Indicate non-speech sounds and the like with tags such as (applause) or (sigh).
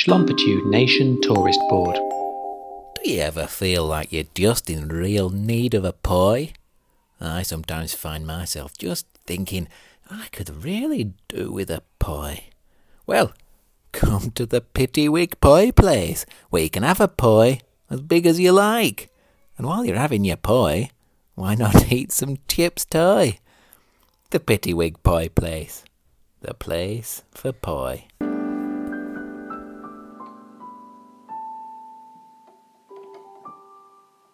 Schlompitude Nation Tourist Board. Do you ever feel like you're just in real need of a pie? I sometimes find myself just thinking I could really do with a pie. Well, come to the Pittywig Pie Place, where you can have a pie as big as you like. And while you're having your pie, why not (laughs) eat some chips too? The Pittywig Pie Place, the place for pie.